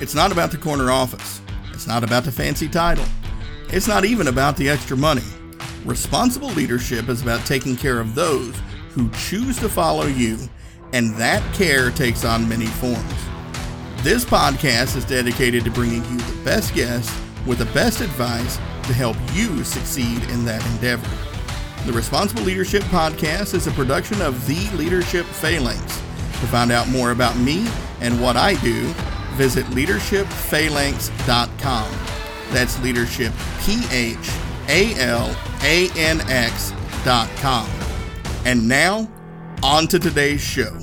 It's not about the corner office. It's not about the fancy title. It's not even about the extra money. Responsible leadership is about taking care of those who choose to follow you, and that care takes on many forms. This podcast is dedicated to bringing you the best guests with the best advice to help you succeed in that endeavor. The Responsible Leadership Podcast is a production of The Leadership Phalanx. To find out more about me and what I do, visit leadershipphalanx.com. That's leadership, P H A L A N X.com. And now, on to today's show.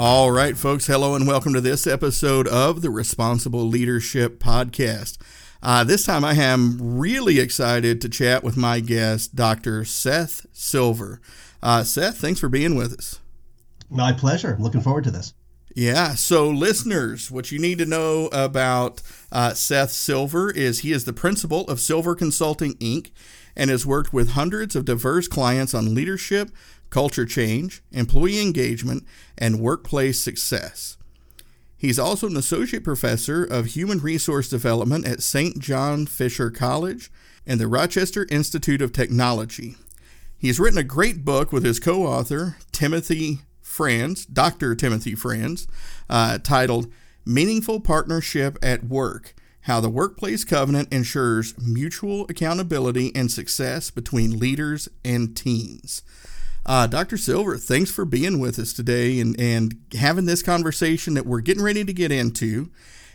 All right, folks, hello and welcome to this episode of the Responsible Leadership Podcast. Uh, this time I am really excited to chat with my guest, Dr. Seth Silver. Uh, Seth, thanks for being with us. My pleasure. Looking forward to this. Yeah. So, listeners, what you need to know about uh, Seth Silver is he is the principal of Silver Consulting Inc. and has worked with hundreds of diverse clients on leadership, culture change, employee engagement, and workplace success. He's also an associate professor of human resource development at St. John Fisher College and the Rochester Institute of Technology. He's written a great book with his co author, Timothy Franz, Dr. Timothy Franz, uh, titled Meaningful Partnership at Work How the Workplace Covenant Ensures Mutual Accountability and Success Between Leaders and Teams. Uh, Dr. Silver, thanks for being with us today and, and having this conversation that we're getting ready to get into.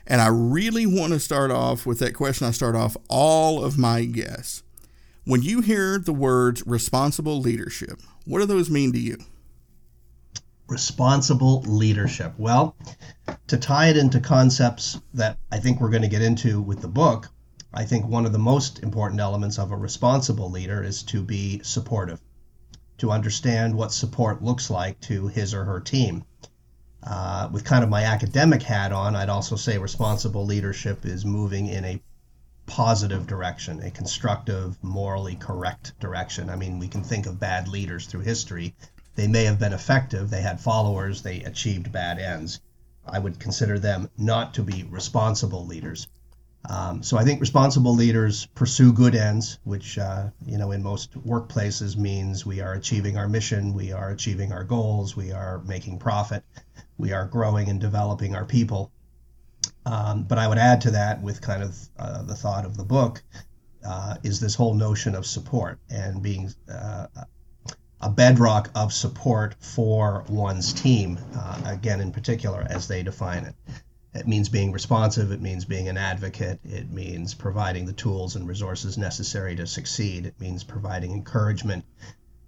And I really want to start off with that question I start off all of my guests. When you hear the words responsible leadership, what do those mean to you? Responsible leadership. Well, to tie it into concepts that I think we're going to get into with the book, I think one of the most important elements of a responsible leader is to be supportive, to understand what support looks like to his or her team. Uh, with kind of my academic hat on, I'd also say responsible leadership is moving in a positive direction, a constructive, morally correct direction. I mean, we can think of bad leaders through history. They may have been effective, they had followers, they achieved bad ends. I would consider them not to be responsible leaders. Um, so I think responsible leaders pursue good ends, which uh, you know in most workplaces means we are achieving our mission, we are achieving our goals, we are making profit, we are growing and developing our people. Um, but I would add to that with kind of uh, the thought of the book uh, is this whole notion of support and being uh, a bedrock of support for one's team, uh, again, in particular, as they define it. It means being responsive, it means being an advocate, it means providing the tools and resources necessary to succeed, it means providing encouragement,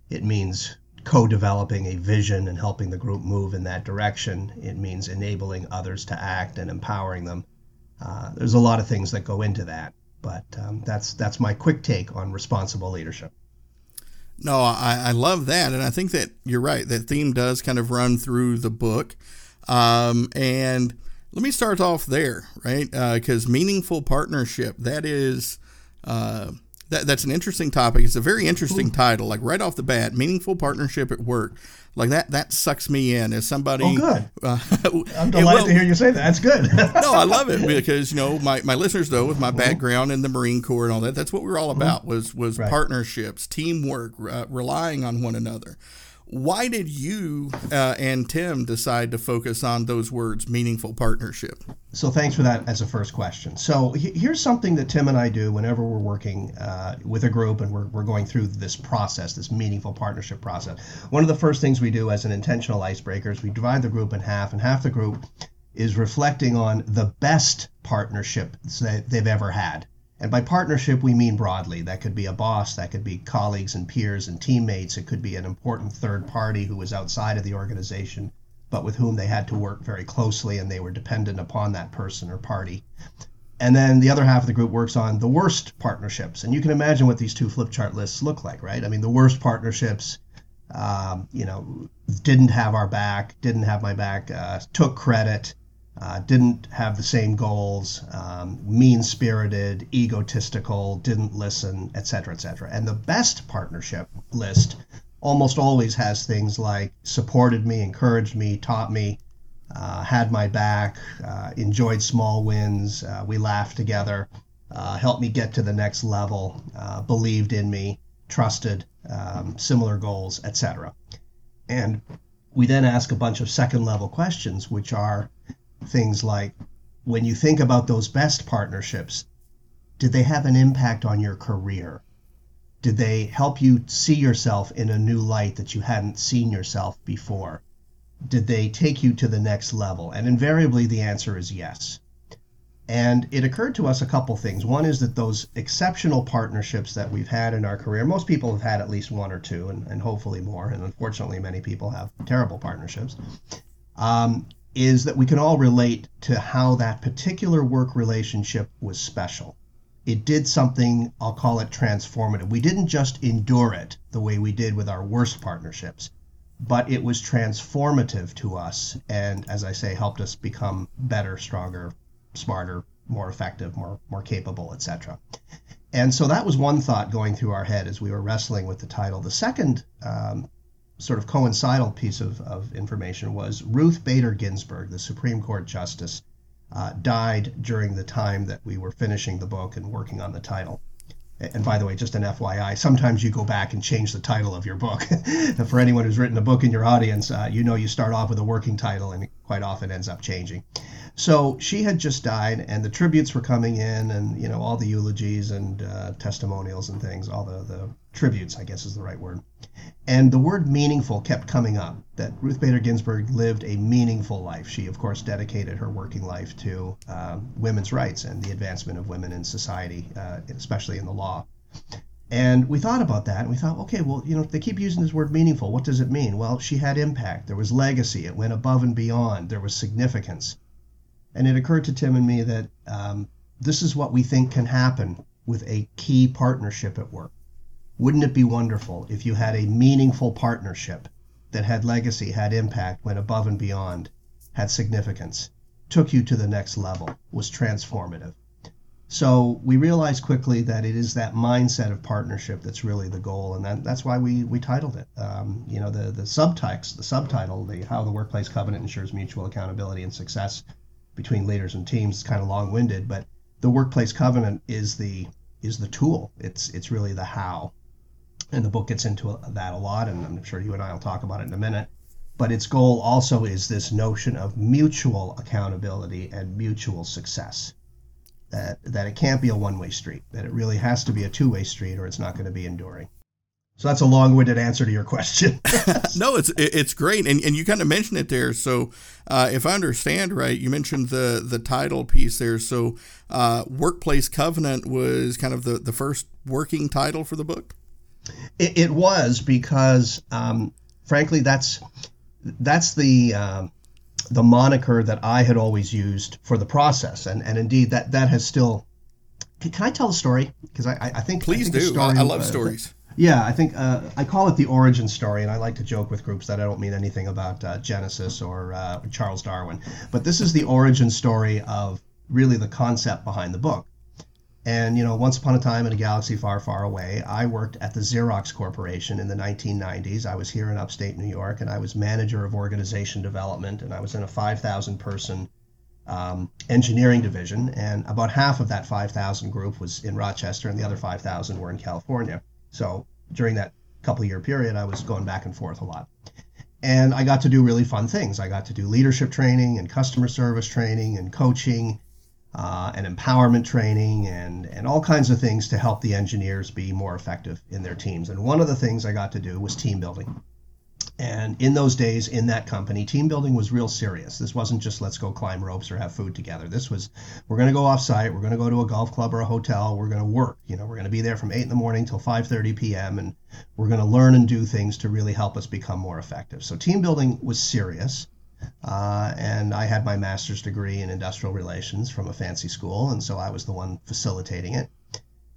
it means co developing a vision and helping the group move in that direction, it means enabling others to act and empowering them. Uh, there's a lot of things that go into that, but um, that's, that's my quick take on responsible leadership. No, I, I love that. And I think that you're right. That theme does kind of run through the book. Um, and let me start off there, right? Because uh, meaningful partnership, that is uh, That, that's an interesting topic. It's a very interesting title. Like right off the bat, meaningful partnership at work. Like that that sucks me in as somebody. Oh, good. Uh, I'm delighted well, to hear you say that. That's good. no, I love it because you know my, my listeners though with my background in the Marine Corps and all that. That's what we're all about was was Right. partnerships, teamwork, uh, relying on one another. Why did you uh, and Tim decide to focus on those words, meaningful partnership? So thanks for that as a first question. So here's something that Tim and I do whenever we're working uh, with a group and we're, we're going through this process, this meaningful partnership process. One of the first things we do as an intentional icebreaker is we divide the group in half, and half the group is reflecting on the best partnership that they've ever had. And by partnership, we mean broadly. That could be a boss, that could be colleagues and peers and teammates, it could be an important third party who was outside of the organization but with whom they had to work very closely and they were dependent upon that person or party. And then the other half of the group works on the worst partnerships. And you can imagine what these two flip chart lists look like, right? I mean, the worst partnerships, um, you know, didn't have our back, didn't have my back, uh, took credit, uh, didn't have the same goals, um, mean spirited, egotistical, didn't listen, et cetera, et cetera. And the best partnership list almost always has things like supported me, encouraged me, taught me, uh, had my back, uh, enjoyed small wins, uh, we laughed together, uh, helped me get to the next level, uh, believed in me, trusted, um, similar goals, etc. And we then ask a bunch of second level questions, which are things like when you think about those best partnerships, did they have an impact on your career? Did they help you see yourself in a new light that you hadn't seen yourself before? Did they take you to the next level? And invariably, the answer is yes. And it occurred to us a couple things. One is that those exceptional partnerships that we've had in our career, most people have had at least one or two, and, and hopefully more. And unfortunately, many people have terrible partnerships. Um, is that we can all relate to how that particular work relationship was special it did something, I'll call it transformative. We didn't just endure it the way we did with our worst partnerships, but it was transformative to us. And as I say, helped us become better, stronger, smarter, more effective, more, more capable, etc. And so that was one thought going through our head as we were wrestling with the title. The second um, sort of coincidental piece of, of information was Ruth Bader Ginsburg, the Supreme Court Justice, uh, died during the time that we were finishing the book and working on the title. And by the way, just an FYI, sometimes you go back and change the title of your book. For anyone who's written a book in your audience, uh, you know you start off with a working title and quite often ends up changing. So she had just died, and the tributes were coming in, and you know all the eulogies and uh, testimonials and things, all the the tributes, I guess is the right word. And the word meaningful kept coming up. That Ruth Bader Ginsburg lived a meaningful life. She, of course, dedicated her working life to um, women's rights and the advancement of women in society, uh, especially in the law. And we thought about that, and we thought, okay, well, you know, they keep using this word meaningful. What does it mean? Well, she had impact. There was legacy. It went above and beyond. There was significance. And it occurred to Tim and me that um, this is what we think can happen with a key partnership at work. Wouldn't it be wonderful if you had a meaningful partnership that had legacy, had impact, went above and beyond, had significance, took you to the next level, was transformative? So we realized quickly that it is that mindset of partnership that's really the goal, and that, that's why we, we titled it. Um, you know, the the subtext, the subtitle, the how the workplace covenant ensures mutual accountability and success between leaders and teams is kind of long-winded, but the workplace covenant is the is the tool. It's it's really the how, and the book gets into that a lot, and I'm sure you and I will talk about it in a minute. But its goal also is this notion of mutual accountability and mutual success. That that it can't be a one-way street. That it really has to be a two-way street, or it's not going to be enduring. So that's a long-winded answer to your question. no, it's it's great, and and you kind of mentioned it there. So, uh, if I understand right, you mentioned the the title piece there. So, uh, workplace covenant was kind of the the first working title for the book. It, it was because, um, frankly, that's that's the um the moniker that I had always used for the process, and and indeed that that has still. Can, can I tell a story? Because I, I I think I Please think a do. I, I love uh, stories. Yeah, I think uh, I call it the origin story, and I like to joke with groups that I don't mean anything about uh, Genesis or uh, Charles Darwin. But this is the origin story of really the concept behind the book. And, you know, once upon a time in a galaxy far, far away, I worked at the Xerox Corporation in the 1990s. I was here in upstate New York and I was manager of organization development and I was in a 5,000 person um, engineering division. And about half of that 5,000 group was in Rochester and the other 5,000 were in California. So during that couple year period, I was going back and forth a lot. And I got to do really fun things. I got to do leadership training and customer service training and coaching uh, and empowerment training and, and all kinds of things to help the engineers be more effective in their teams. And one of the things I got to do was team building. And in those days in that company, team building was real serious. This wasn't just let's go climb ropes or have food together. This was we're going to go off site, we're going to go to a golf club or a hotel, we're going to work. You know, we're going to be there from 8 in the morning till 5:30 p.m. and we're going to learn and do things to really help us become more effective. So team building was serious. Uh, and I had my master's degree in industrial relations from a fancy school, and so I was the one facilitating it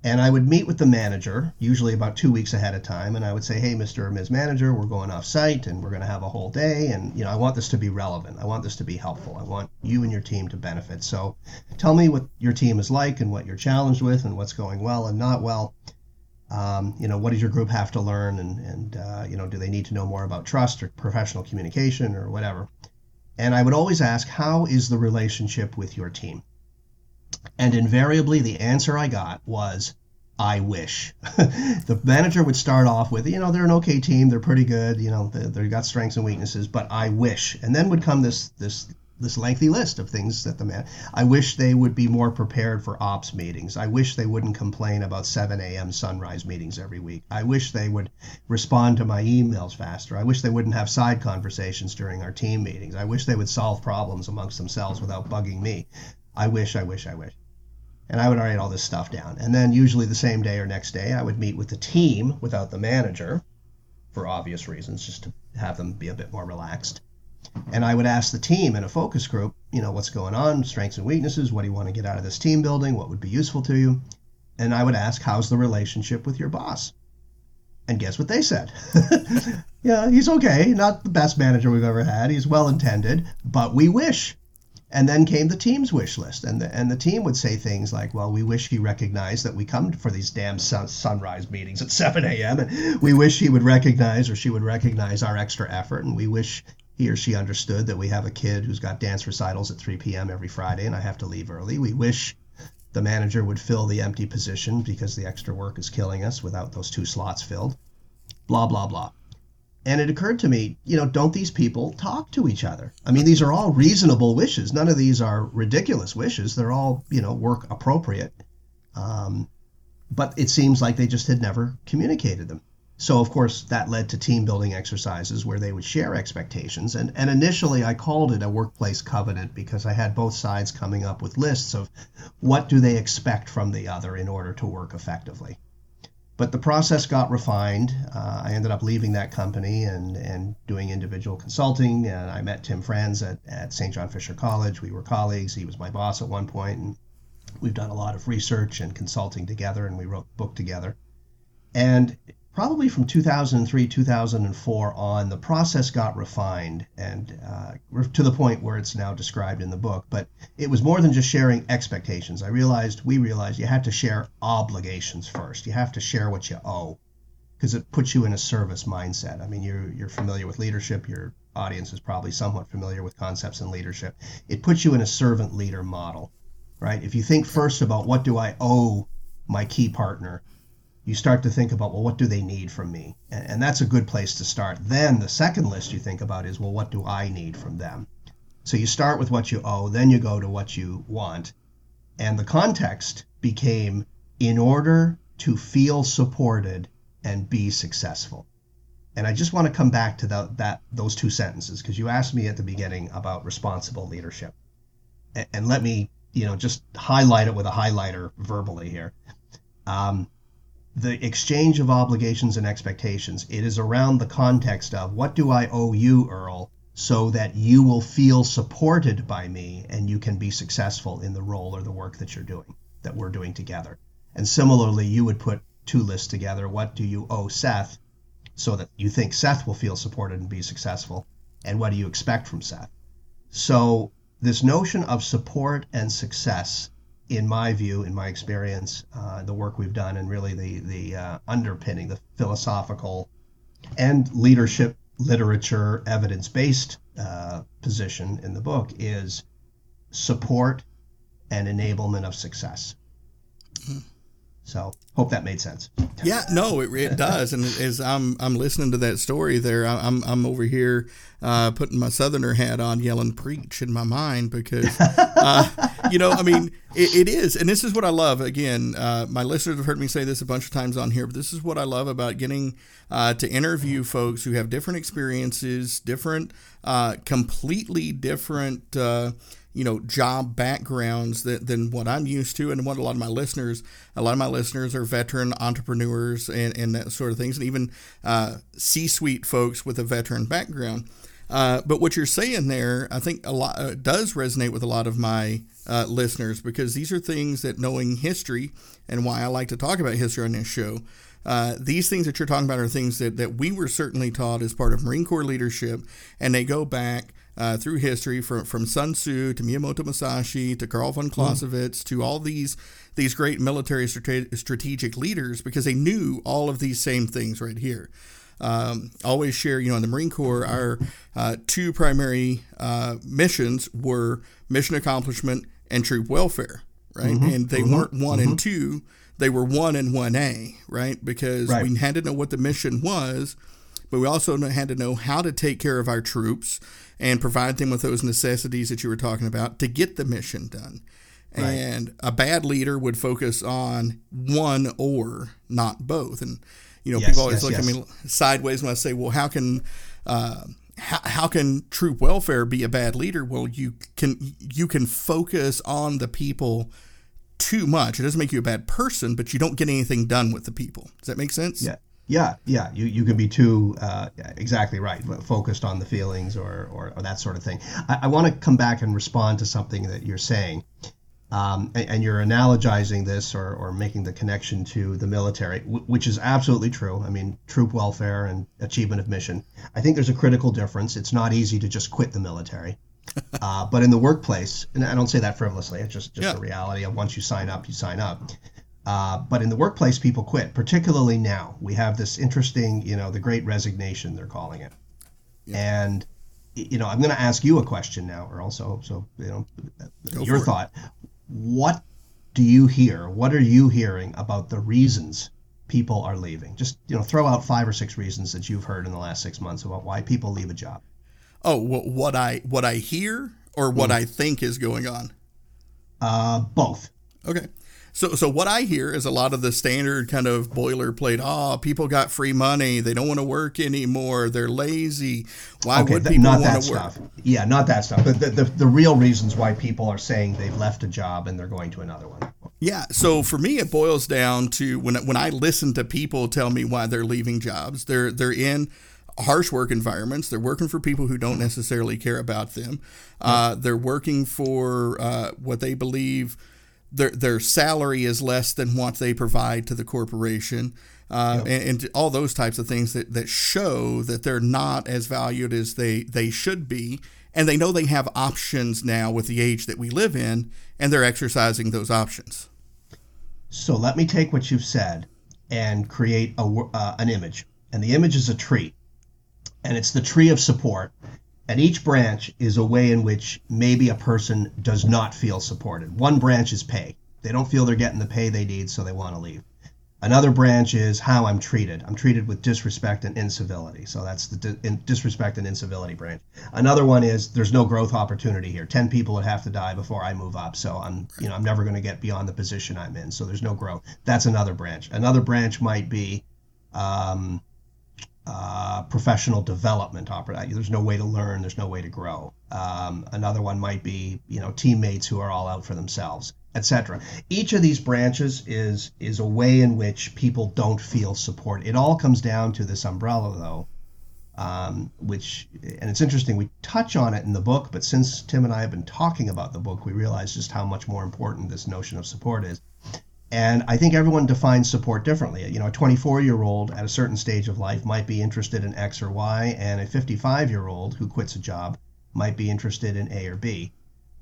and I would meet with the manager, usually about two weeks ahead of time, and I would say, "Hey, Mr. or Ms. Manager, we're going off site, and we're going to have a whole day, and you know, I want this to be relevant. I want this to be helpful. I want you and your team to benefit. So, tell me what your team is like, and what you're challenged with, and what's going well and not well. Um, you know, what does your group have to learn, and and uh, you know, do they need to know more about trust or professional communication or whatever?" And I would always ask, "How is the relationship with your team?" And invariably, the answer I got was, I wish. the manager would start off with, you know, they're an okay team, they're pretty good, you know, they, have got strengths and weaknesses, but I wish. And then would come this this this lengthy list of things that the man. I wish they would be more prepared for ops meetings. I wish they wouldn't complain about 7 a.m. sunrise meetings every week. I wish they would respond to my emails faster. I wish they wouldn't have side conversations during our team meetings. I wish they would solve problems amongst themselves without bugging me. I wish, I wish, I wish. And I would write all this stuff down. And then, usually the same day or next day, I would meet with the team without the manager for obvious reasons, just to have them be a bit more relaxed. And I would ask the team in a focus group, you know, what's going on, strengths and weaknesses, what do you want to get out of this team building, what would be useful to you? And I would ask, how's the relationship with your boss? And guess what they said? yeah, he's okay. Not the best manager we've ever had. He's well intended, but we wish. And then came the team's wish list, and the, and the team would say things like, "Well, we wish he recognized that we come for these damn sun, sunrise meetings at 7 a.m. and we wish he would recognize or she would recognize our extra effort, and we wish he or she understood that we have a kid who's got dance recitals at 3 p.m. every Friday, and I have to leave early. We wish the manager would fill the empty position because the extra work is killing us without those two slots filled. Blah blah blah." And it occurred to me, you know, don't these people talk to each other? I mean, these are all reasonable wishes. None of these are ridiculous wishes. They're all, you know, work appropriate. Um, but it seems like they just had never communicated them. So, of course, that led to team building exercises where they would share expectations. And, and initially, I called it a workplace covenant because I had both sides coming up with lists of what do they expect from the other in order to work effectively but the process got refined. Uh, I ended up leaving that company and, and doing individual consulting. And I met Tim Franz at, at St. John Fisher College. We were colleagues. He was my boss at one point, and we've done a lot of research and consulting together, and we wrote the book together. And probably from 2003 2004 on the process got refined and uh, to the point where it's now described in the book but it was more than just sharing expectations. I realized we realized you had to share obligations first. You have to share what you owe because it puts you in a service mindset. I mean you're, you're familiar with leadership. Your audience is probably somewhat familiar with concepts in leadership. It puts you in a servant leader model right? If you think first about what do i owe my key partner you start to think about, well, what do they need from me? And, and, that's a good place to start. Then the second list you think about is, well, what do I need from them? So you start with what you owe, then you go to what you want. And the context became in order to feel supported and be successful. And I just want to come back to the, that those two sentences because you asked me at the beginning about responsible leadership. And, and let me, you know, just highlight it with a highlighter verbally here. Um, the exchange of obligations and expectations. It is around the context of what do I owe you, Earl, so that you will feel supported by me and you can be successful in the role or the work that you're doing, that we're doing together. And similarly, you would put two lists together. What do you owe Seth so that you think Seth will feel supported and be successful? And what do you expect from Seth? So, this notion of support and success in my view, in my experience, uh, the work we've done, and really the the uh, underpinning, the philosophical and leadership literature evidence based uh, position in the book is support and enablement of success. Mm-hmm. So hope that made sense. Yeah, no, it, it does. And as I'm I'm listening to that story there, I'm I'm over here uh, putting my Southerner hat on, yelling "preach" in my mind because, uh, you know, I mean, it, it is, and this is what I love. Again, uh, my listeners have heard me say this a bunch of times on here, but this is what I love about getting uh, to interview folks who have different experiences, different, uh, completely different uh, you know job backgrounds that, than what I'm used to and what a lot of my listeners a lot of my listeners are veteran entrepreneurs and, and that sort of things and even uh, C-suite folks with a veteran background uh, but what you're saying there I think a lot uh, does resonate with a lot of my uh, listeners because these are things that knowing history and why I like to talk about history on this show uh, these things that you're talking about are things that, that we were certainly taught as part of Marine Corps leadership, and they go back uh, through history from, from Sun Tzu to Miyamoto Musashi to Karl von Clausewitz mm. to all these these great military strate- strategic leaders because they knew all of these same things right here. Um, always share, you know, in the Marine Corps, our uh, two primary uh, missions were mission accomplishment and troop welfare, right? Mm-hmm. And they mm-hmm. weren't one mm-hmm. and two, they were one and one A, right? Because right. we had to know what the mission was, but we also had to know how to take care of our troops and provide them with those necessities that you were talking about to get the mission done. Right. And a bad leader would focus on one or not both. And you know, yes, people always yes, look yes. at me sideways when I say, "Well, how can uh, how, how can troop welfare be a bad leader?" Well, you can you can focus on the people too much. It doesn't make you a bad person, but you don't get anything done with the people. Does that make sense? Yeah. Yeah, yeah, you, you can be too uh, exactly right, focused on the feelings or, or, or that sort of thing. I, I want to come back and respond to something that you're saying, um, and, and, you're analogizing this or, or making the connection to the military, w- which is absolutely true. I mean, troop welfare and achievement of mission. I think there's a critical difference. It's not easy to just quit the military. uh, but in the workplace, and I don't say that frivolously, it's just, just yeah. the reality of once you sign up, you sign up. Uh, but in the workplace, people quit, particularly now. We have this interesting, you know, the great resignation, they're calling it. Yeah. And, you know, I'm going to ask you a question now, or also, so, you know, Go your thought. It. What do you hear? What are you hearing about the reasons people are leaving? Just, you know, throw out five or six reasons that you've heard in the last six months about why people leave a job. Oh, what I what I hear or what mm. I think is going on? Uh, both. Okay. So, so what I hear is a lot of the standard kind of boilerplate. Oh, people got free money. They don't want to work anymore. They're lazy. Why okay, would people not want to work? Yeah, not that stuff. But the, the, the real reasons why people are saying they've left a job and they're going to another one. Yeah. So for me, it boils down to when when I listen to people tell me why they're leaving jobs. They're they're in harsh work environments. They're working for people who don't necessarily care about them. Uh, they're working for uh, what they believe their their salary is less than what they provide to the corporation. Uh, yep. and, and, all those types of things that, that show that they're not as valued as they, they should be. And they know they have options now with the age that we live in, and they're exercising those options. So let me take what you've said and create a, uh, an image. And the image is a tree, and it's the tree of support. And each branch is a way in which maybe a person does not feel supported. One branch is pay. They don't feel they're getting the pay they need, so they want to leave. Another branch is how I'm treated. I'm treated with disrespect and incivility. So that's the di- disrespect and incivility branch. Another one is there's no growth opportunity here. Ten people would have to die before I move up. So I'm, you know, I'm never going to get beyond the position I'm in. So there's no growth. That's another branch. Another branch might be, um, uh, professional development opportunity. There's no way to learn. There's no way to grow. Um, another one might be, you know, teammates who are all out for themselves, etc. Each of these branches is is a way in which people don't feel support. It all comes down to this umbrella, though, um, which and it's interesting. We touch on it in the book, but since Tim and I have been talking about the book, we realize just how much more important this notion of support is. And I think everyone defines support differently. You know, a 24 year old at a certain stage of life might be interested in X or Y, and a 55 year old who quits a job might be interested in A or B.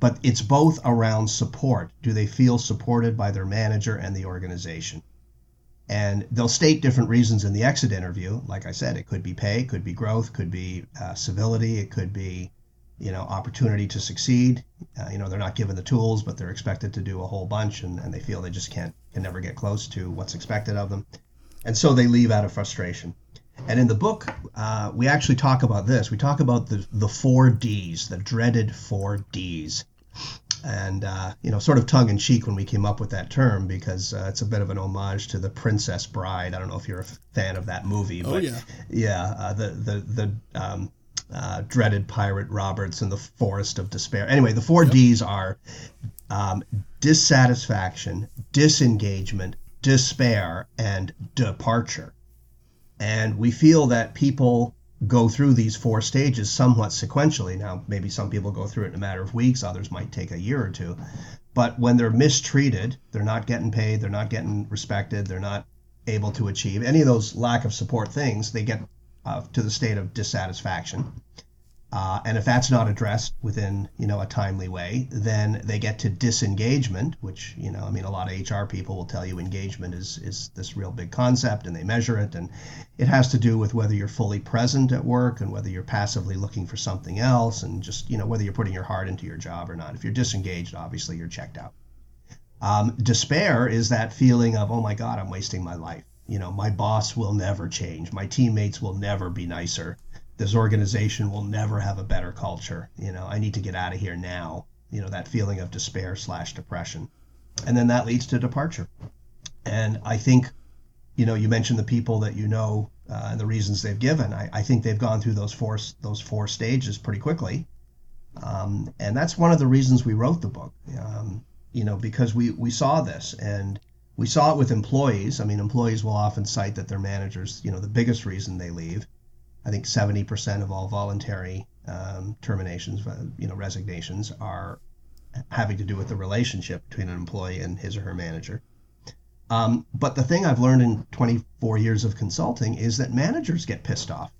but it's both around support. Do they feel supported by their manager and the organization? And they'll state different reasons in the exit interview. Like I said, it could be pay, could be growth, could be uh, civility, it could be, you know, opportunity to succeed. Uh, you know, they're not given the tools, but they're expected to do a whole bunch, and, and they feel they just can't can never get close to what's expected of them, and so they leave out of frustration. And in the book, uh, we actually talk about this. We talk about the the four Ds, the dreaded four Ds and uh, you know, sort of tongue in cheek when we came up with that term because uh, it's a bit of an homage to the Princess Bride. I don't know if you're a fan of that movie, oh, but yeah, yeah, uh, the the the um, uh, dreaded pirate Roberts and the Forest of Despair. Anyway, the four yep. Ds are um, dissatisfaction, disengagement, despair, and departure. And we feel that people go through these four stages somewhat sequentially. Now, maybe some people go through it in a matter of weeks, others might take a year or two. But when they're mistreated, they're not getting paid, they're not getting respected, they're not able to achieve any of those lack of support things, they get uh, to the state of dissatisfaction. Uh, and if that's not addressed within you know a timely way, then they get to disengagement, which you know I mean a lot of HR people will tell you engagement is is this real big concept, and they measure it, and it has to do with whether you're fully present at work and whether you're passively looking for something else, and just you know whether you're putting your heart into your job or not. If you're disengaged, obviously you're checked out. Um, despair is that feeling of oh my God, I'm wasting my life. You know, my boss will never change. My teammates will never be nicer this organization will never have a better culture. You know, I need to get out of here now. You know, that feeling of despair slash depression. And then that leads to departure. And I think, you know, you mentioned the people that you know uh, and the reasons they've given. I, I think they've gone through those four those four stages pretty quickly. Um, and that's one of the reasons we wrote the book. Um, you know, because we we saw this and we saw it with employees. I mean, employees will often cite that their managers, you know, the biggest reason they leave I think 70% of all voluntary um, terminations, uh, you know, resignations are having to do with the relationship between an employee and his or her manager. Um, but the thing I've learned in 24 years of consulting is that managers get pissed off.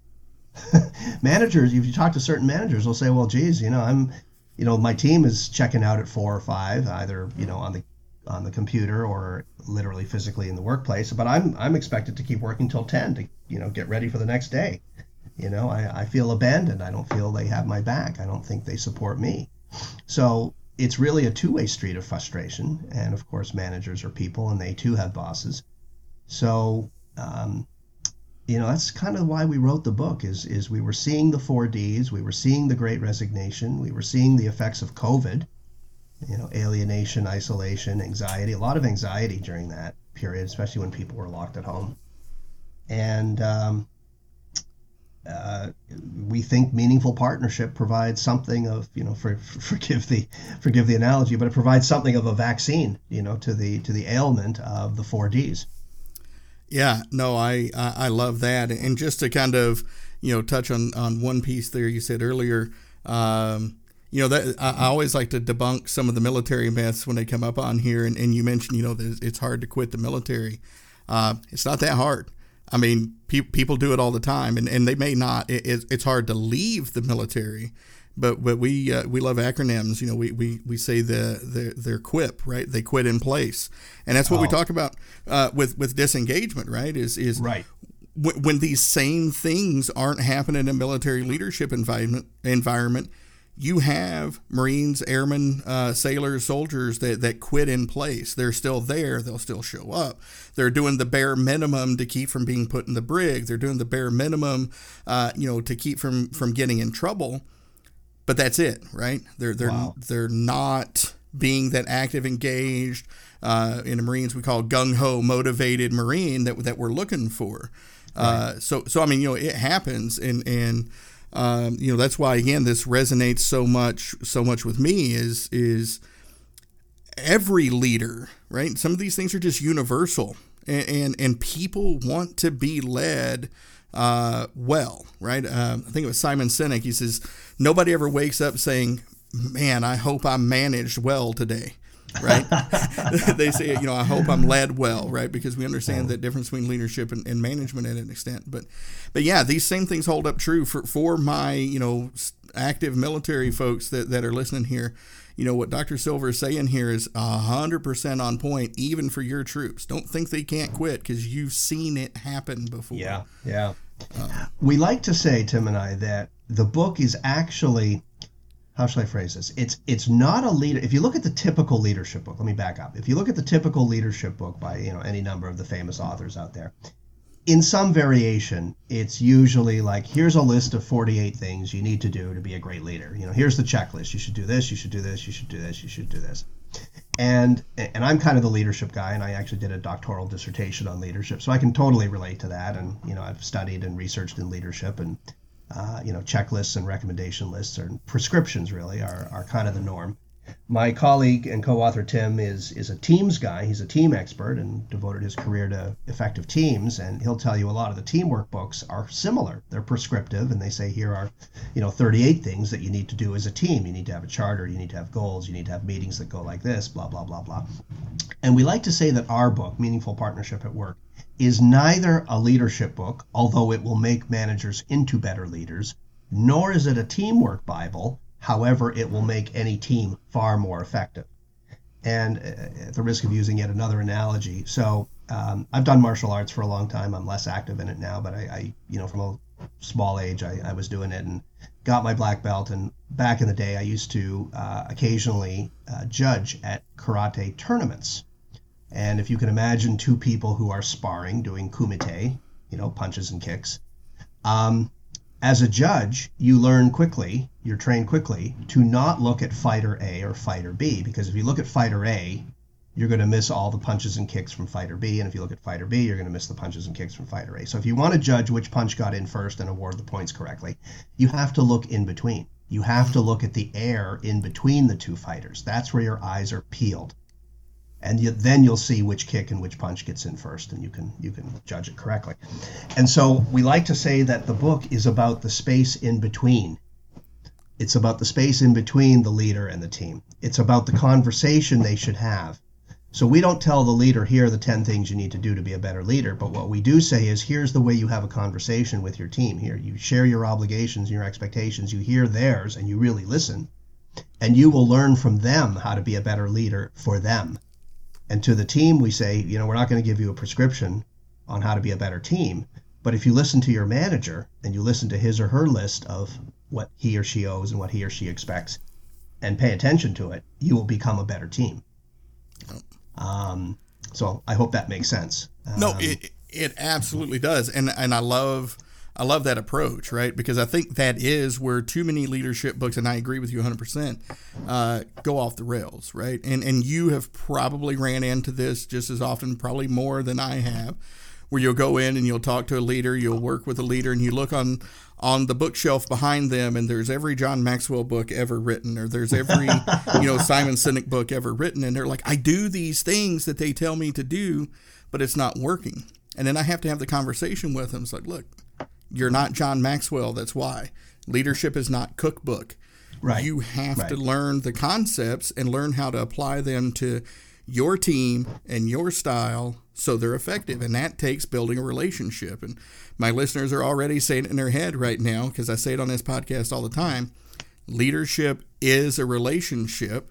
managers, if you talk to certain managers, they'll say, "Well, geez, you know, I'm, you know, my team is checking out at four or five, either you know on the on the computer or literally physically in the workplace, but I'm I'm expected to keep working till 10 to you know get ready for the next day." You know, I, I feel abandoned. I don't feel they have my back. I don't think they support me. So it's really a two way street of frustration. And of course, managers are people and they too have bosses. So, um, you know, that's kind of why we wrote the book is, is we were seeing the four Ds, we were seeing the great resignation, we were seeing the effects of COVID, you know, alienation, isolation, anxiety, a lot of anxiety during that period, especially when people were locked at home. And, um, uh, we think meaningful partnership provides something of you know for, for, forgive the forgive the analogy but it provides something of a vaccine you know to the to the ailment of the four Ds. Yeah no I I love that. And just to kind of you know touch on on one piece there you said earlier um, you know that I, always like to debunk some of the military myths when they come up on here. And, and you mentioned you know that it's hard to quit the military. Uh, it's not that hard I mean, pe- people do it all the time, and, and they may not. It, it's hard to leave the military, but but we uh, we love acronyms. You know, we, we, we say the, the their quip right. They quit in place, and that's what oh. we talk about uh, with with disengagement. Right? Is is right when these same things aren't happening in a military leadership environment environment you have Marines, airmen, uh, sailors, soldiers that, that quit in place. They're still there. They'll still show up. They're doing the bare minimum to keep from being put in the brig. They're doing the bare minimum, uh, you know, to keep from from getting in trouble. But that's it, right? They're they're wow. they're not being that active, engaged. Uh, in the Marines, we call gung ho, motivated Marine that that we're looking for. Uh, right. so so I mean, you know, it happens, and and um, you know that's why again this resonates so much so much with me is is every leader right? Some of these things are just universal and and, and people want to be led uh, well right? Uh, i think it was simon sinek he says nobody ever wakes up saying man i hope i managed well today right? they say, you know, I hope I'm led well, right? Because we understand the difference between leadership and, and, management at an extent. But, but yeah, these same things hold up true for for my, you know, active military folks that, that are listening here. you know what Dr. Silver is saying here is hundred percent on point, even for your troops. Don't think they can't quit because you've seen it happen before. Yeah, yeah. Uh, we like to say Tim and I that the book is actually how shall I phrase this? It's it's not a leader. If you look at the typical leadership book, let me back up. If you look at the typical leadership book by you know any number of the famous authors out there, in some variation, it's usually like here's a list of 48 things you need to do to be a great leader. You know, here's the checklist. You should do this, you should do this, you should do this, you should do this. And and I'm kind of the leadership guy and I actually did a doctoral dissertation on leadership. So I can totally relate to that and you know, I've studied and researched in leadership and uh, you know, checklists and recommendation lists or prescriptions really are, are kind of the norm. My colleague and co-author Tim is is a teams guy. He's a team expert and devoted his career to effective teams. And he'll tell you a lot of the teamwork books are similar. They're prescriptive, and they say here are, you know, 38 things that you need to do as a team. You need to have a charter. You need to have goals. You need to have meetings that go like this. Blah blah blah blah. And we like to say that our book, Meaningful Partnership at Work, is neither a leadership book, although it will make managers into better leaders, nor is it a teamwork Bible However, it will make any team far more effective. And uh, at the risk of using yet another analogy, so um, I've done martial arts for a long time. I'm less active in it now, but I, I you know, from a small age, I, I, was doing it and got my black belt. And back in the day, I used to uh, occasionally uh, judge at karate tournaments. And if you can imagine two people who are sparring, doing kumite, you know, punches and kicks, um, as a judge, you learn quickly, you're trained quickly to not look at fighter A or fighter B because if you look at fighter A, you're going to miss all the punches and kicks from fighter B, and if you look at fighter B, you're going to miss the punches and kicks from fighter A. So if you want to judge which punch got in first and award the points correctly, you have to look in between. You have to look at the air in between the two fighters. That's where your eyes are peeled and you, then you'll see which kick and which punch gets in first and you can you can judge it correctly. And so we like to say that the book is about the space in between. It's about the space in between the leader and the team. It's about the conversation they should have. So we don't tell the leader here are the 10 things you need to do to be a better leader. But what we do say is here's the way you have a conversation with your team. Here you share your obligations and your expectations. You hear theirs and you really listen. And you will learn from them how to be a better leader for them and to the team, we say, you know, we're not going to give you a prescription on how to be a better team. But if you listen to your manager and you listen to his or her list of what he or she owes and what he or she expects and pay attention to it, you will become a better team. Um, so I hope that makes sense. Um, no, it, it absolutely does. And, and I love I love that approach, right? Because I think that is where too many leadership books, and I agree with you 100%, uh, go off the rails, right? And and you have probably ran into this just as often, probably more than I have, where you'll go in and you'll talk to a leader, you'll work with a leader, and you look on on the bookshelf behind them, and there's every John Maxwell book ever written, or there's every you know Simon Sinek book ever written, and they're like, I do these things that they tell me to do, but it's not working. And then I have to have the conversation with them. It's like, look, you're not John Maxwell. That's why. Leadership is not cookbook. Right. You have right. to learn the concepts and learn how to apply them to your team and your style so they're effective. And that takes building a relationship. And my listeners are already saying it in their head right now because I say it on this podcast all the time. Leadership is a relationship.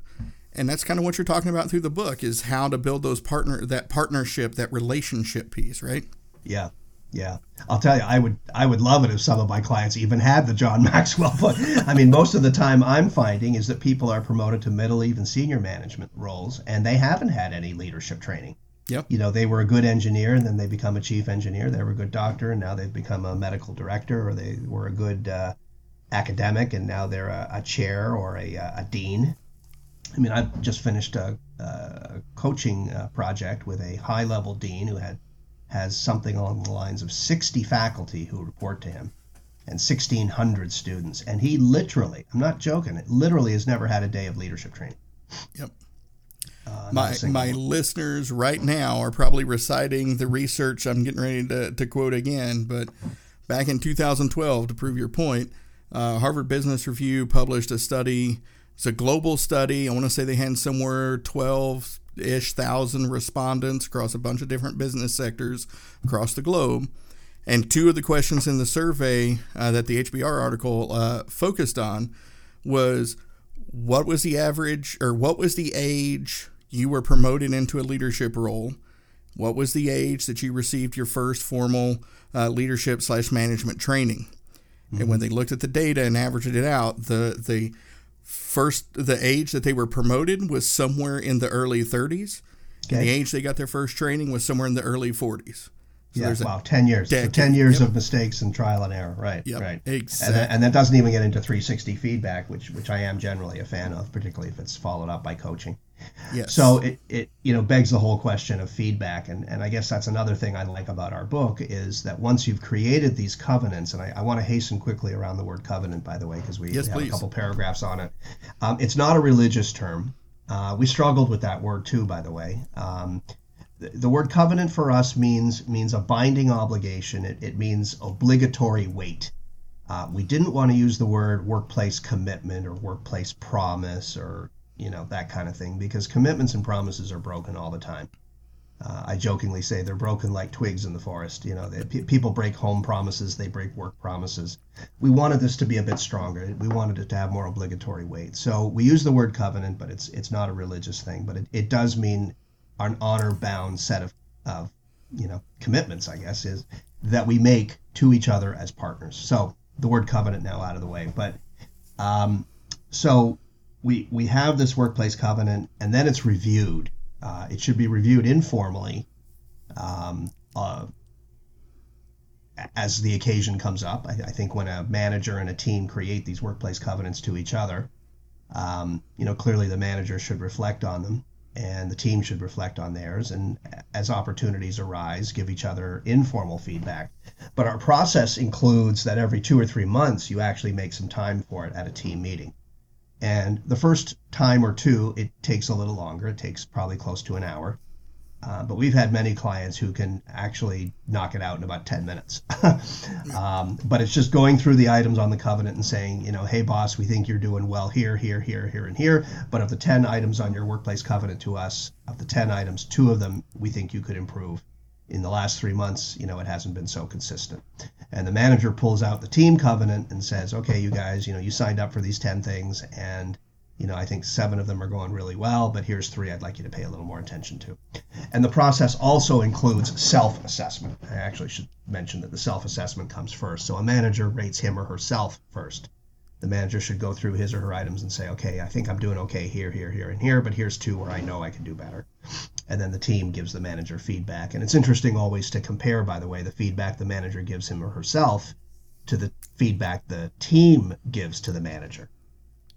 And that's kind of what you're talking about through the book is how to build those partner that partnership, that relationship piece, right? Yeah. Yeah, I'll tell you, I would I would love it if some of my clients even had the John Maxwell book. I mean, most of the time I'm finding is that people are promoted to middle, even senior management roles, and they haven't had any leadership training. Yep. You know, they were a good engineer, and then they become a chief engineer. They were a good doctor, and now they've become a medical director, or they were a good uh, academic, and now they're a, a chair or a, a, dean. I mean, I've just finished a, a coaching uh, project with a high level dean who had has something along the lines of 60 faculty who report to him and 1,600 students. And he literally, I'm not joking, it literally has never had a day of leadership training. Yep. Uh, my my listeners right now are probably reciting the research I'm getting ready to, to quote again, but back in 2012, to prove your point, uh, Harvard Business Review published a study. It's a global study. I want to say they had somewhere 12 ish thousand respondents across a bunch of different business sectors across the globe. And two of the questions in the survey uh, that the HBR article uh, focused on was what was the average or what was the age you were promoted into a leadership role? What was the age that you received your first formal uh, leadership slash management training? Mm-hmm. And when they looked at the data and averaged it out, the the first the age that they were promoted was somewhere in the early 30s. Okay. And the age they got their first training was somewhere in the early 40s. So yeah, wow, 10 years. So 10 years yep. of mistakes and trial and error. Right, yep, right. Exactly. And that, and that doesn't even get into 360 feedback, which which I am generally a fan of, particularly if it's followed up by coaching. Yes. So it, it you know begs the whole question of feedback, and, and I guess that's another thing I like about our book is that once you've created these covenants, and I, I want to hasten quickly around the word covenant, by the way, because we, yes, have please. a couple paragraphs on it. Um, it's not a religious term. Uh, we struggled with that word too, by the way. Um, the word covenant for us means means a binding obligation. It, it means obligatory weight. Uh, we didn't want to use the word workplace commitment or workplace promise or you know that kind of thing because commitments and promises are broken all the time. Uh, I jokingly say they're broken like twigs in the forest. You know, they, p- people break home promises, they break work promises. We wanted this to be a bit stronger. We wanted it to have more obligatory weight. So we use the word covenant, but it's it's not a religious thing, but it, it does mean an honor bound set of, of you know commitments i guess is that we make to each other as partners so the word covenant now out of the way but um, so we we have this workplace covenant and then it's reviewed. Uh, it should be reviewed informally um, uh, as the occasion comes up. I, I, think when a manager and a team create these workplace covenants to each other um, you know clearly the manager should reflect on them and the team should reflect on theirs. And as opportunities arise give each other informal feedback. But our process includes that every two or three months you actually make some time for it at a team meeting and the first time or two it takes a little longer it takes probably close to an hour uh, but we've had many clients who can actually knock it out in about 10 minutes. um, but it's just going through the items on the covenant and saying, you know, hey, boss, we think you're doing well here, here, here, here, and here. But of the 10 items on your workplace covenant to us, of the 10 items, two of them we think you could improve. In the last three months, you know, it hasn't been so consistent. And the manager pulls out the team covenant and says, okay, you guys, you know, you signed up for these 10 things and you know, I think seven of them are going really well, but here's three I'd like you to pay a little more attention to. And the process also includes self assessment. I actually should mention that the self assessment comes first. So a manager rates him or herself first. The manager should go through his or her items and say, okay, I think I'm doing okay here, here, here, and here, but here's two where I know I can do better. And then the team gives the manager feedback. And it's interesting always to compare, by the way, the feedback the manager gives him or herself to the feedback the team gives to the manager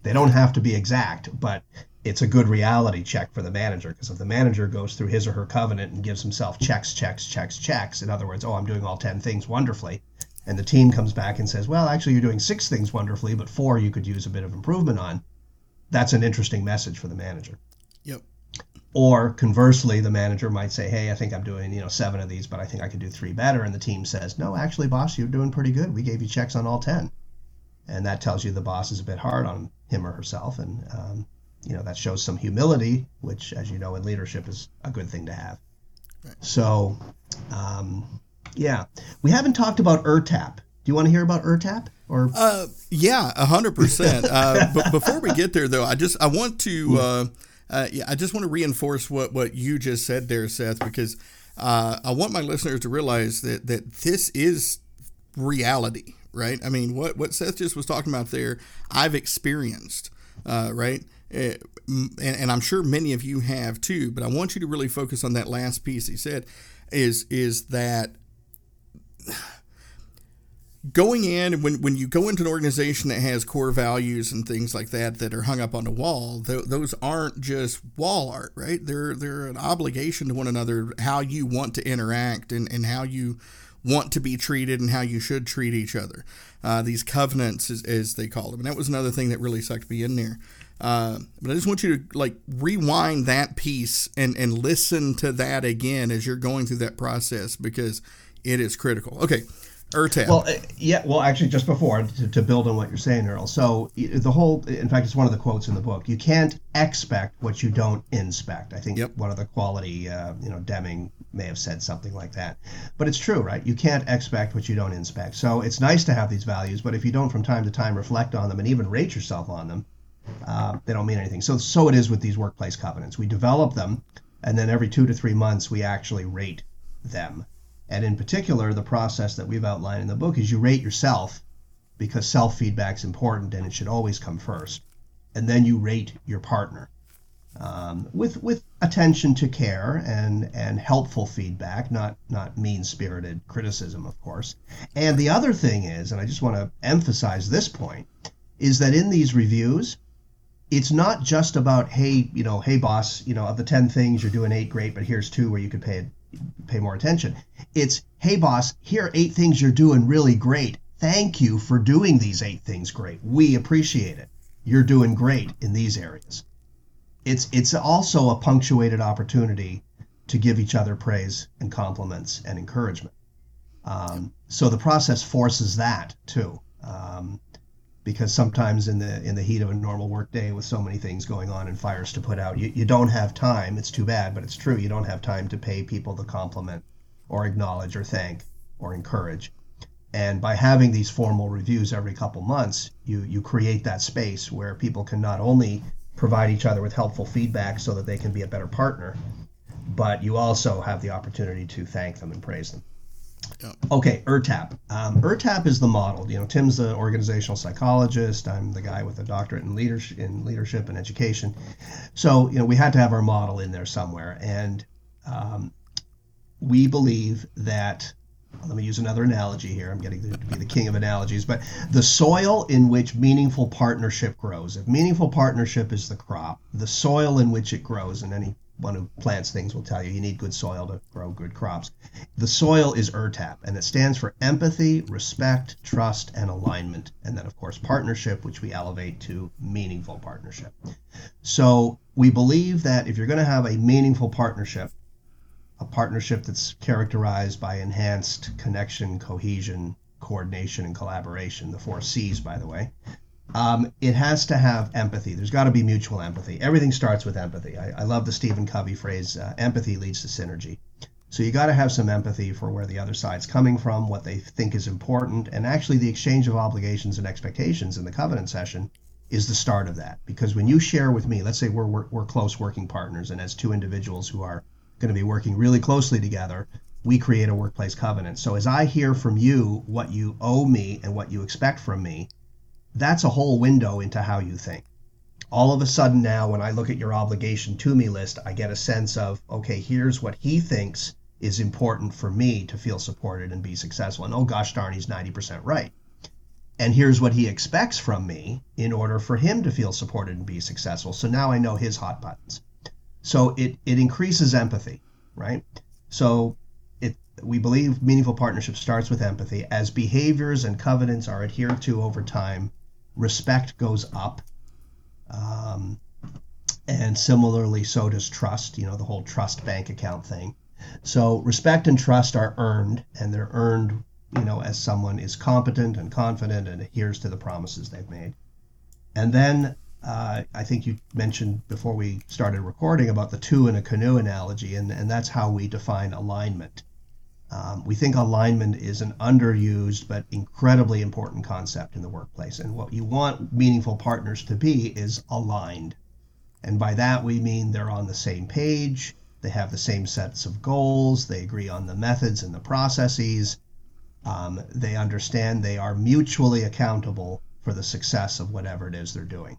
they don't have to be exact, but it's a good reality check for the manager because if the manager goes through his or her covenant and gives himself checks, checks, checks, checks, in other words, oh, I'm doing all 10 things wonderfully, and the team comes back and says, well, actually, you're doing six things wonderfully, but four you could use a bit of improvement on, that's an interesting message for the manager. Or conversely, the manager might say, "Hey, I think I'm doing you know seven of these, but I think I could do three better." And the team says, "No, actually, boss, you're doing pretty good. We gave you checks on all 10." and that tells you the boss is a bit hard on him or herself, and um, you know that shows some humility, which, as you know, in leadership is a good thing to have. Right. So, um, yeah, we haven't talked about ERTAP. Do you want to hear about ERTAP? Or uh, yeah, hundred percent. Uh, but before we get there, though, I just I want to uh, uh, yeah, I just want to reinforce what what you just said there, Seth, because uh, I want my listeners to realize that that this is reality right? I mean, what what Seth just was talking about there, I've experienced, uh, right? Uh, and, and, I'm sure many of you have too. But I want you to really focus on that last piece he said, is is that going in when when you go into an organization that has core values and things like that that are hung up on the wall, th- those aren't just wall art, right? They're they're an obligation to one another, how you want to interact and and how you want to be treated and how you should treat each other. Uh, these covenants, as, as, they call them, and that was another thing that really sucked me in there. Uh, but I just want you to like rewind that piece and and listen to that again as you're going through that process because it is critical. Okay, ERTAP. Well, uh, yeah. Well, actually, just before to, to, build on what you're saying, Earl. So the whole, in fact, it's one of the quotes in the book. You can't expect what you don't inspect. I think yep. one of the quality, uh, you know, Deming may have said something like that. But it's true, right? You can't expect what you don't inspect. So it's nice to have these values, but if you don't from time to time reflect on them and even rate yourself on them, uh, they don't mean anything. So so it is with these workplace covenants. We develop them, and then every two to three months we actually rate them. And in particular, the process that we've outlined in the book is you rate yourself because self feedback is important and it should always come first. And then you rate your partner um, with with attention to care and and helpful feedback, not not mean spirited criticism, of course. And the other thing is, and I just want to emphasize this point, is that in these reviews, it's not just about hey, you know, hey boss, you know, of the ten things you're doing eight great, but here's two where you could pay pay more attention. It's hey boss, here are eight things you're doing really great. Thank you for doing these eight things great. We appreciate it. You're doing great in these areas it's it's also a punctuated opportunity to give each other praise and compliments and encouragement. Um, so the process forces that too, um, because sometimes in the in the heat of a normal workday with so many things going on and fires to put out, you, you don't have time. It's too bad, but it's true. You don't have time to pay people the compliment or acknowledge or thank or encourage. And by having these formal reviews every couple months, you you create that space where people can not only provide each other with helpful feedback so that they can be a better partner. But you also have the opportunity to thank them and praise them. Okay, ERTAP. Um, ERTAP is the model. You know, Tim's the organizational psychologist. I'm the guy with a doctorate in leadership, in leadership and education. So, you know, we had to have our model in there somewhere, and um, we believe that let me use another analogy here. I'm getting to be the king of analogies, but the soil in which meaningful partnership grows. If meaningful partnership is the crop, the soil in which it grows, and anyone who plants things will tell you you need good soil to grow good crops. The soil is ERTAP, and it stands for empathy, respect, trust, and alignment. And then, of course, partnership, which we elevate to meaningful partnership. So we believe that if you're going to have a meaningful partnership, a partnership that's characterized by enhanced connection, cohesion, coordination, and collaboration. The four C's, by the way. Um, it has to have empathy. There's got to be mutual empathy. Everything starts with empathy. I, I love the Stephen Covey phrase uh, empathy leads to synergy. So you got to have some empathy for where the other side's coming from, what they think is important, and actually the exchange of obligations and expectations in the covenant session is the start of that. Because when you share with me, let's say we're, we're, we're close working partners, and as two individuals who are going to be working really closely together, we create a workplace covenant. So as I hear from you what you owe me and what you expect from me, that's a whole window into how you think. All of a sudden now when I look at your obligation to me list, I get a sense of okay, here's what he thinks is important for me to feel supported and be successful. And oh gosh darn, he's 90% right. And here's what he expects from me in order for him to feel supported and be successful. So now I know his hot buttons. So it, it increases empathy, right? So it we believe meaningful partnership starts with empathy. As behaviors and covenants are adhered to over time, respect goes up. Um, and similarly, so does trust, you know, the whole trust bank account thing. So respect and trust are earned, and they're earned, you know, as someone is competent and confident and adheres to the promises they've made. And then uh, I think you mentioned before we started recording about the two in a canoe analogy, and, and that's how we define alignment. Um, we think alignment is an underused but incredibly important concept in the workplace. And what you want meaningful partners to be is aligned. And by that, we mean they're on the same page, they have the same sets of goals, they agree on the methods and the processes, um, they understand they are mutually accountable for the success of whatever it is they're doing.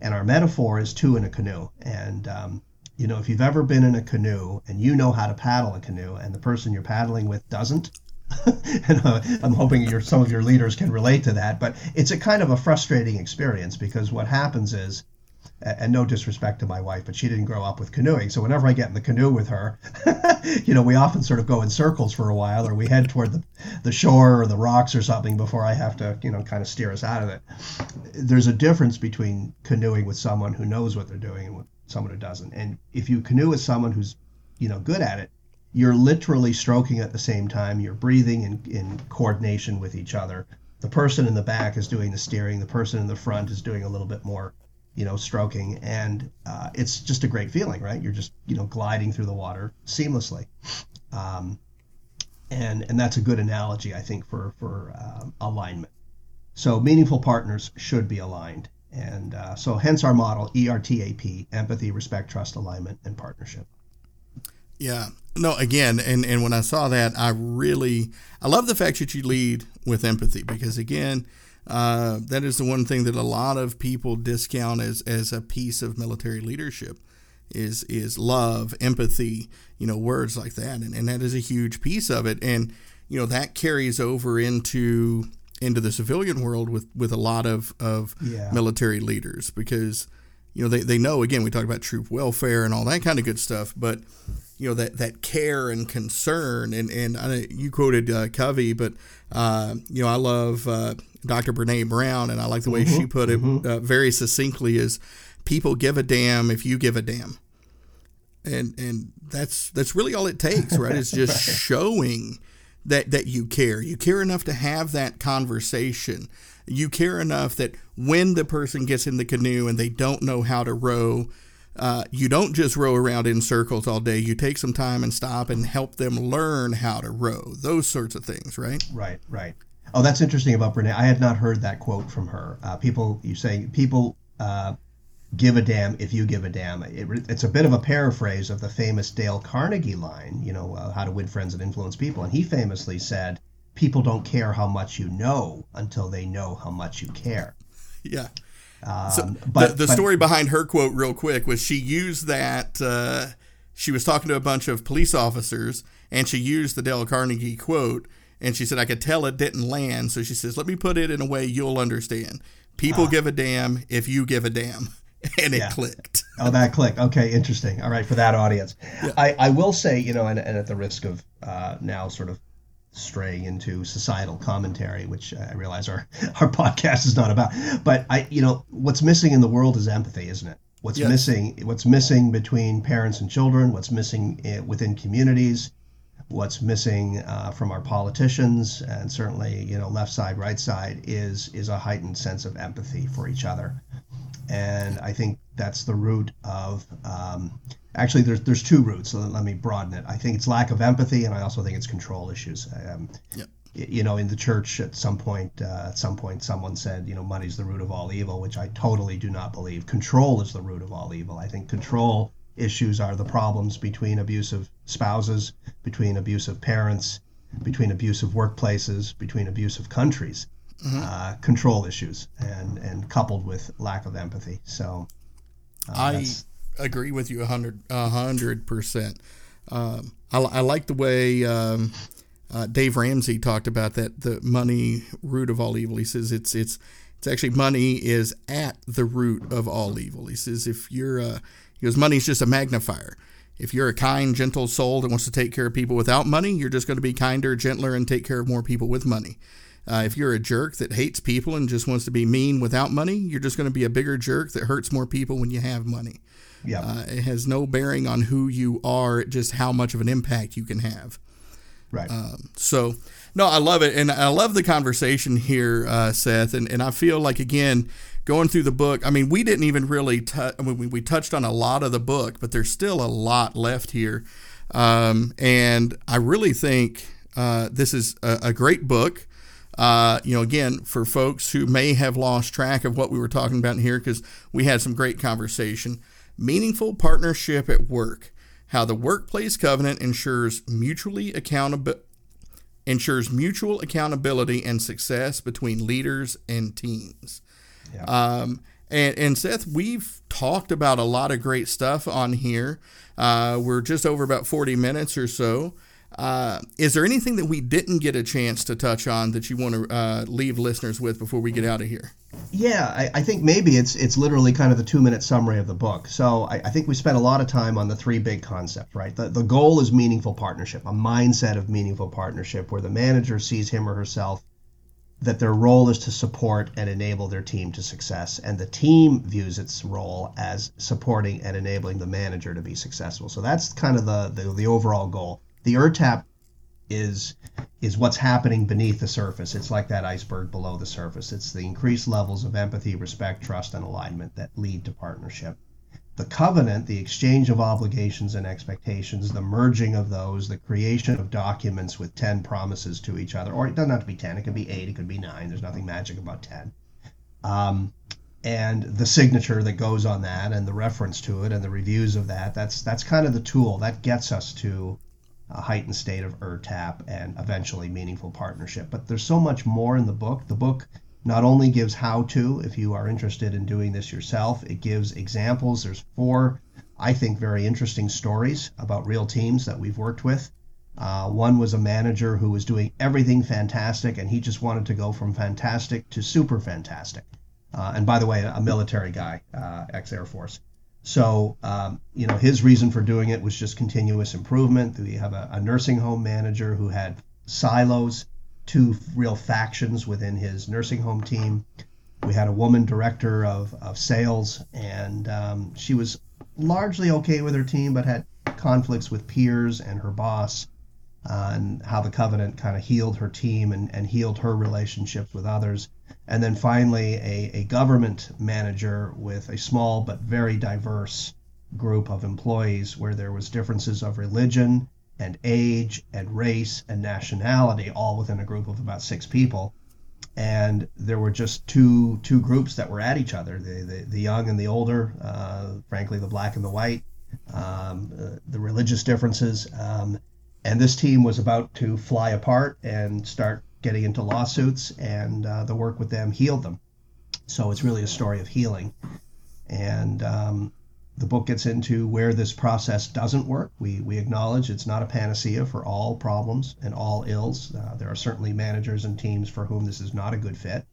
And our metaphor is two in a canoe. And, um, you know, if you've ever been in a canoe and you know how to paddle a canoe and the person you're paddling with doesn't, and uh, I'm hoping your, some of your leaders can relate to that, but it's a kind of a frustrating experience because what happens is and no disrespect to my wife, but she didn't grow up with canoeing. So whenever I get in the canoe with her, you know, we often sort of go in circles for a while, or we head toward the, the shore or the rocks or something before I have to, you know, kind of steer us out of it. There's a difference between canoeing with someone who knows what they're doing and someone who doesn't. And if you canoe with someone who's, you know, good at it, you're literally stroking at the same time. You're breathing in, in coordination with each other. The person in the back is doing the steering. The person in the front is doing a little bit more you know, stroking, and uh, it's just a great feeling, right? You're just you know gliding through the water seamlessly, um, and and that's a good analogy, I think, for for um, alignment. So meaningful partners should be aligned, And uh, so, hence our model ERTAP empathy, respect, trust, alignment, and partnership. Yeah. No, again, and, and when I saw that, I really, I love the fact that you lead with empathy because, again, uh, that is the one thing that a lot of people discount as, as a piece of military leadership is is love, empathy, you know, words like that. And, and that is a huge piece of it. And, you know, that carries over into into the civilian world with, with a lot of, of yeah. military leaders because, you know, they, they know, again, we talk about troop welfare and all that kind of good stuff, but, you know, that, that care and concern. And, and I, you quoted uh, Covey, but, uh, you know, I love uh, Dr. Brene Brown, and I like the way mm-hmm. she put it mm-hmm. Uh, very succinctly is people give a damn if you give a damn. And, and that's that's really all it takes, right? It's just right. showing that that you care. You care enough to have that conversation. You care enough that when the person gets in the canoe and they don't know how to row, uh, you don't just row around in circles all day. You take some time and stop and help them learn how to row. Those sorts of things, right? Right, right. Oh, that's interesting about Brene. I had not heard that quote from her. Uh, people, you say people uh, give a damn if you give a damn. It, it's a bit of a paraphrase of the famous Dale Carnegie line, you know, uh, how to win friends and influence people. And he famously said, people don't care how much you know until they know how much you care. Yeah. Um, so but, the, the but, story behind her quote, real quick, was she used that. Uh, she was talking to a bunch of police officers, and she used the Dale Carnegie quote, and she said, "I could tell it didn't land." So she says, "Let me put it in a way you'll understand. People uh, give a damn if you give a damn." and it yeah. clicked. oh, that clicked. Okay, interesting. All right, for that audience, yeah. I, I will say, you know, and, and at the risk of uh, now sort of straying into societal commentary, which I realize our our podcast is not about, but I, you know, what's missing in the world is empathy, isn't it? What's yes. missing? What's missing between parents and children? What's missing eh, within communities? What's missing uh, from our politicians and certainly, you know, left side, right side is is a heightened sense of empathy for each other and I think that's the root of. Um, actually, there's there's two roots. So let me broaden it. I think it's lack of empathy, and I also think it's control issues. Um, yep. You know, in the church, at some point, uh, at some point, someone said, you know, money's the root of all evil, which I totally do not believe. Control is the root of all evil. I think control issues are the problems between abusive spouses, between abusive parents, between abusive workplaces, between abusive countries mm-hmm. uh, control issues and and coupled with lack of empathy. So uh, I agree with you a hundred a hundred percent. Um, I, I like the way um, uh, Dave Ramsey talked about that the money root of all evil. He says it's it's it's actually money is at the root of all evil. He says if you're a, he goes money's just a magnifier. If you're a kind, gentle soul that wants to take care of people without money, you're just going to be kinder, gentler, and take care of more people with money. Uh, if you're a jerk that hates people and just wants to be mean without money, you're just going to be a bigger jerk that hurts more people when you have money. Yeah. Uh, it has no bearing on who you are, just how much of an impact you can have. Right. Um, so, no, I love it. And I love the conversation here, uh, Seth. And, and I feel like, again, going through the book, I mean, we didn't even really touch, I mean, we, we touched on a lot of the book, but there's still a lot left here. Um, and I really think uh, this is a, a great book. Uh, you know, again, for folks who may have lost track of what we were talking about here, because we had some great conversation, meaningful partnership at work, how the workplace covenant ensures mutually accountable ensures mutual accountability and success between leaders and teams. Yeah. Um, and, and Seth, we've talked about a lot of great stuff on here. Uh, we're just over about 40 minutes or so. Uh, is there anything that we didn't get a chance to touch on that you want to uh, leave listeners with before we get out of here? Yeah, I, I, think maybe it's it's literally kind of the two minute summary of the book. So I, I, think we spent a lot of time on the three big concepts, right? The, the goal is meaningful partnership, a mindset of meaningful partnership where the manager sees him or herself that their role is to support and enable their team to success, and the team views its role as supporting and enabling the manager to be successful. So that's kind of the, the, the overall goal the ERTAP is is what's happening beneath the surface. It's like that iceberg below the surface. It's the increased levels of empathy, respect, trust, and alignment that lead to partnership. The covenant, the exchange of obligations and expectations, the merging of those, the creation of documents with 10 promises to each other, or it doesn't have to be 10, it could be 8, it could be 9. There's nothing magic about 10. Um, and the signature that goes on that and the reference to it and the reviews of that that's that's kind of the tool that gets us to a heightened state of ERTAP and eventually meaningful partnership. But there's so much more in the book. The book not only gives how to if you are interested in doing this yourself it gives examples. There's four i think very interesting stories about real teams that we've worked with. Uh, one was a manager who was doing everything fantastic and he just wanted to go from fantastic to super fantastic. Uh, and by the way, a military guy, uh, ex Air Force. So, um, you know, his reason for doing it was just continuous improvement. We have a, a, nursing home manager who had silos, two real factions within his nursing home team. We had a woman director of, of sales, and um, she was largely okay with her team, but had conflicts with peers and her boss, uh, and how the covenant kind of healed her team and, and healed her relationships with others and then finally a, a government manager with a small but very diverse group of employees where there was differences of religion and age and race and nationality all within a group of about six people. And there were just two two groups that were at each other the the, the young and the older uh, frankly the black and the white um, uh, the religious differences um, and this team was about to fly apart and start getting into lawsuits, and uh, the work with them healed them. So it's really a story of healing. And um, the book gets into where this process doesn't work. We, we acknowledge it's not a panacea for all problems and all ills. Uh, there are certainly managers and teams for whom this is not a good fit.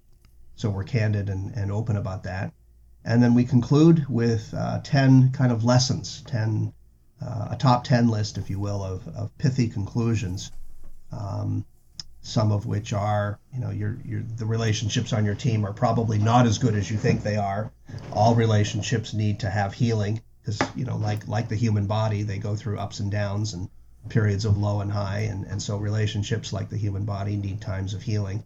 So we're candid and, and open about that. And then we conclude with uh, 10 kind of lessons, 10, uh, a top 10 list, if you will, of, of pithy conclusions um, some of which are, you know, your, your the relationships on your team are probably not as good as you think they are. All relationships need to have healing because, you know, like like the human body, they go through ups and downs and periods of low and high, and, and so relationships like the human body need times of healing.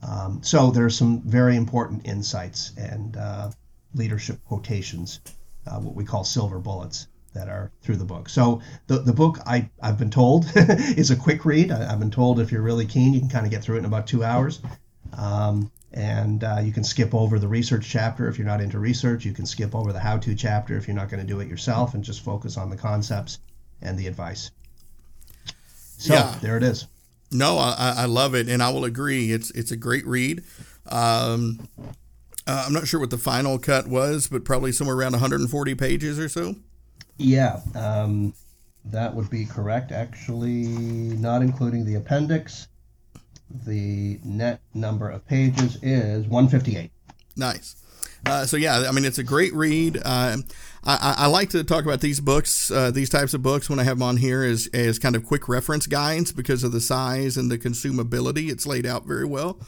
Um, so there are some very important insights and uh, leadership quotations, uh, what we call silver bullets that are through the book. So the, the book I, I've been told is a quick read. I, have been told if you're really keen, you can kind of get through it in about two hours. Um, and uh, you can skip over the research chapter if you're not into research. You can skip over the how-to chapter if you're not going to do it yourself and just focus on the concepts and the advice. So yeah. there it is. No, I, I love it, and I will agree. It's it's a great read. Um, uh, I'm not sure what the final cut was, but probably somewhere around 140 pages or so. Yeah, um, that would be correct. Actually, not including the appendix, the net number of pages is 158. Nice. Uh, so yeah, I mean it's a great read. Uh, I, I, like to talk about these books, uh, these types of books, when I have them on here as as kind of quick reference guides because of the size and the consumability. It's laid out very well.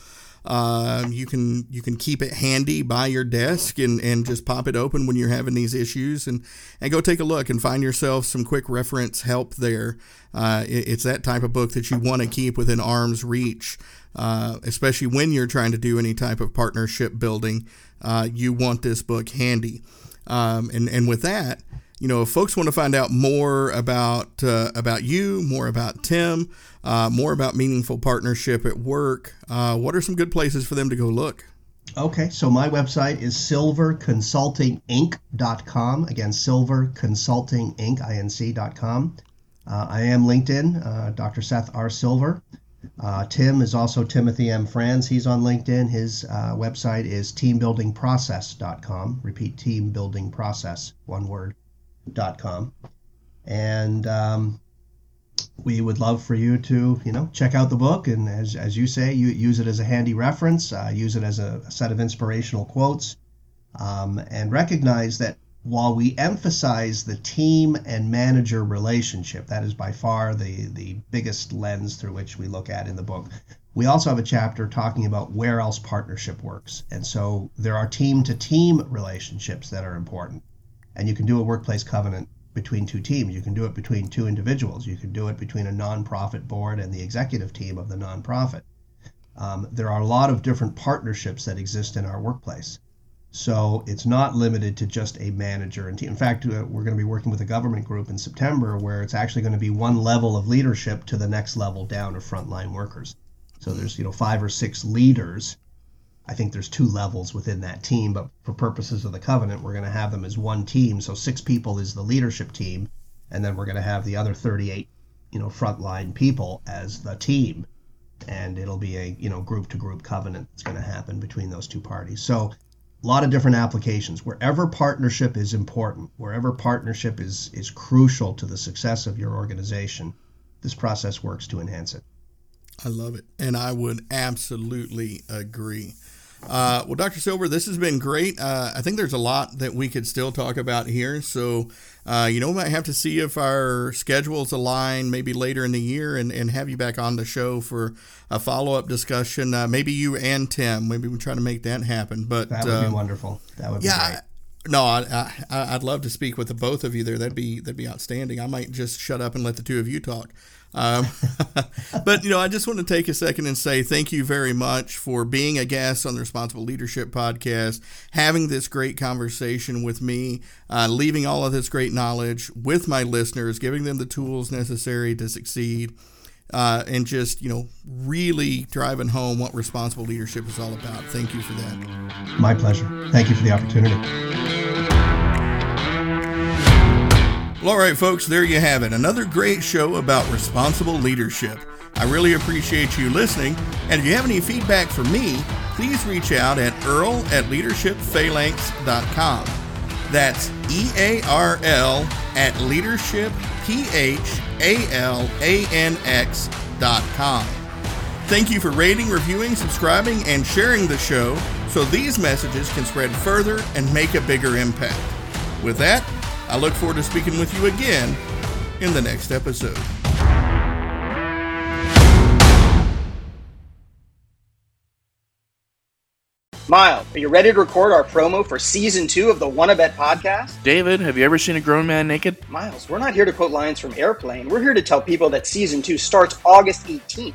Uh, you can you can keep it handy by your desk and, and just pop it open when you're having these issues and, and go take a look and find yourself some quick reference help there. Uh, it, it's that type of book that you want to keep within arm's reach, uh, especially when you're trying to do any type of partnership building. Uh, you want this book handy. Um, and, and with that, you know, if folks want to find out more about uh, about you, more about Tim, uh, more about meaningful partnership at work, uh, what are some good places for them to go look? Okay, so my website is silverconsultinginc.com. Again, silverconsultinginc.com. Uh, I am LinkedIn, uh, Dr. Seth R. Silver. Uh, Tim is also Timothy M. Franz. He's on LinkedIn. His uh, website is teambuildingprocess.com. Repeat, teambuildingprocess, one word, com. And um, we would love for you to, you know, check out the book and, as, as you say, you use it as a handy reference, uh, use it as a, a, set of inspirational quotes, um, and recognize that while we emphasize the team and manager relationship, that is by far the, the biggest lens through which we look at in the book. We also have a chapter talking about where else partnership works. And so there are team to team relationships that are important. And you can do a workplace covenant between two teams. You can do it between two individuals. You can do it between a nonprofit board and the executive team of the nonprofit. Um, there are a lot of different partnerships that exist in our workplace. So it's not limited to just a manager and team. In fact, we're going to be working with a government group in September where it's actually going to be one level of leadership to the next level down of frontline workers. So there's you know five or six leaders I think there's two levels within that team, but for purposes of the covenant, we're going to have them as one team. So six people is the leadership team, and then we're going to have the other 38, you know, frontline people as the team, and it'll be a you know group to group covenant that's going to happen between those two parties. So a lot of different applications. Wherever partnership is important, wherever partnership is is crucial to the success of your organization, this process works to enhance it. I love it, and I would absolutely agree. Uh, well, Dr. Silver, this has been great. Uh, I think there's a lot that we could still talk about here. So, uh, you know, we might have to see if our schedules align maybe later in the year and, and have you back on the show for a follow up discussion. Uh, maybe you and Tim. Maybe we try to make that happen. But that would be uh, wonderful. That would yeah, be great. No, I, I, would love to speak with the both of you there. That'd be that'd be outstanding. I might just shut up and let the two of you talk. Um, but you know, I just want to take a second and say thank you very much for being a guest on the Responsible Leadership Podcast, having this great conversation with me, uh, leaving all of this great knowledge with my listeners, giving them the tools necessary to succeed. Uh, and just you know really driving home what responsible leadership is all about. Thank you for that. My pleasure. Thank you for the opportunity. Well, all right, folks, there you have it. Another great show about responsible leadership. I really appreciate you listening. And if you have any feedback for me, please reach out at earl at leadershipphalanx.com. That's E A R L at leadershipphalanx.com. Thank you for rating, reviewing, subscribing, and sharing the show so these messages can spread further and make a bigger impact. With that, I look forward to speaking with you again in the next episode. Miles, are you ready to record our promo for season two of the Wanna Bet podcast? David, have you ever seen a grown man naked? Miles, we're not here to quote lines from Airplane. We're here to tell people that season two starts August 18th.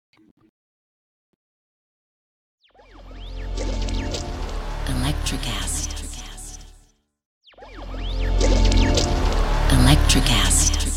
Electricast. Electricast.